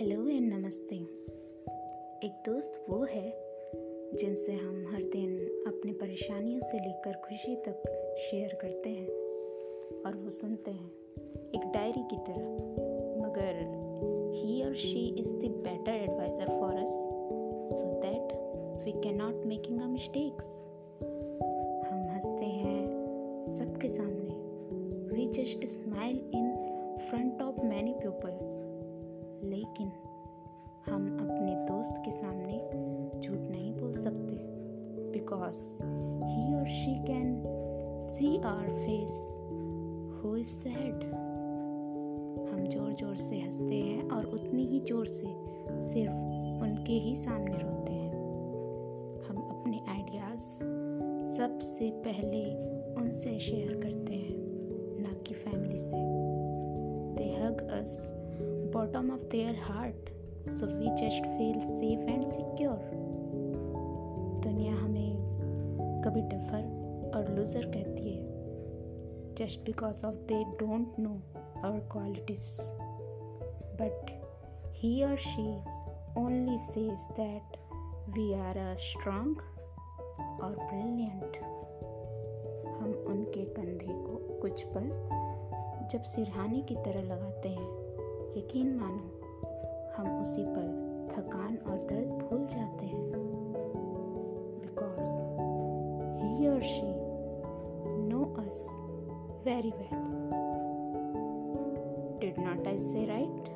Hello and नमस्ते। एक दोस्त वो है जिनसे हम हर दिन अपनी परेशानियों से लेकर खुशी तक शेयर करते हैं और वो सुनते हैं एक डायरी की तरह। मगर ही और she is the better adviser for us so that we can not making a mistakes हम हँसते हैं सबके सामने। We just smile in front of many people लेकिन हम अपने दोस्त के सामने झूठ नहीं बोल सकते। बिकॉज़ ही और she can see our face who is sad हम ज़ोर ज़ोर से हँसते हैं और उतनी ही ज़ोर से सिर्फ़ उनके ही सामने रोते हैं। हम अपने आइडियाज़ सबसे पहले उनसे शेयर करते हैं। Bottom of their heart so we just feel safe and secure दुनिया हमें कभी डफर और लूज़र कहती है just because of they don't know our qualities but he और she only says that we are a strong और brilliant हम उनके कंधे को कुछ पल जब सिरहाने की तरह लगाते हैं यकीन मानो, हम उसी पर थकान और दर्द भूल जाते हैं। बिकॉज़ ही और she know us very well did not I say right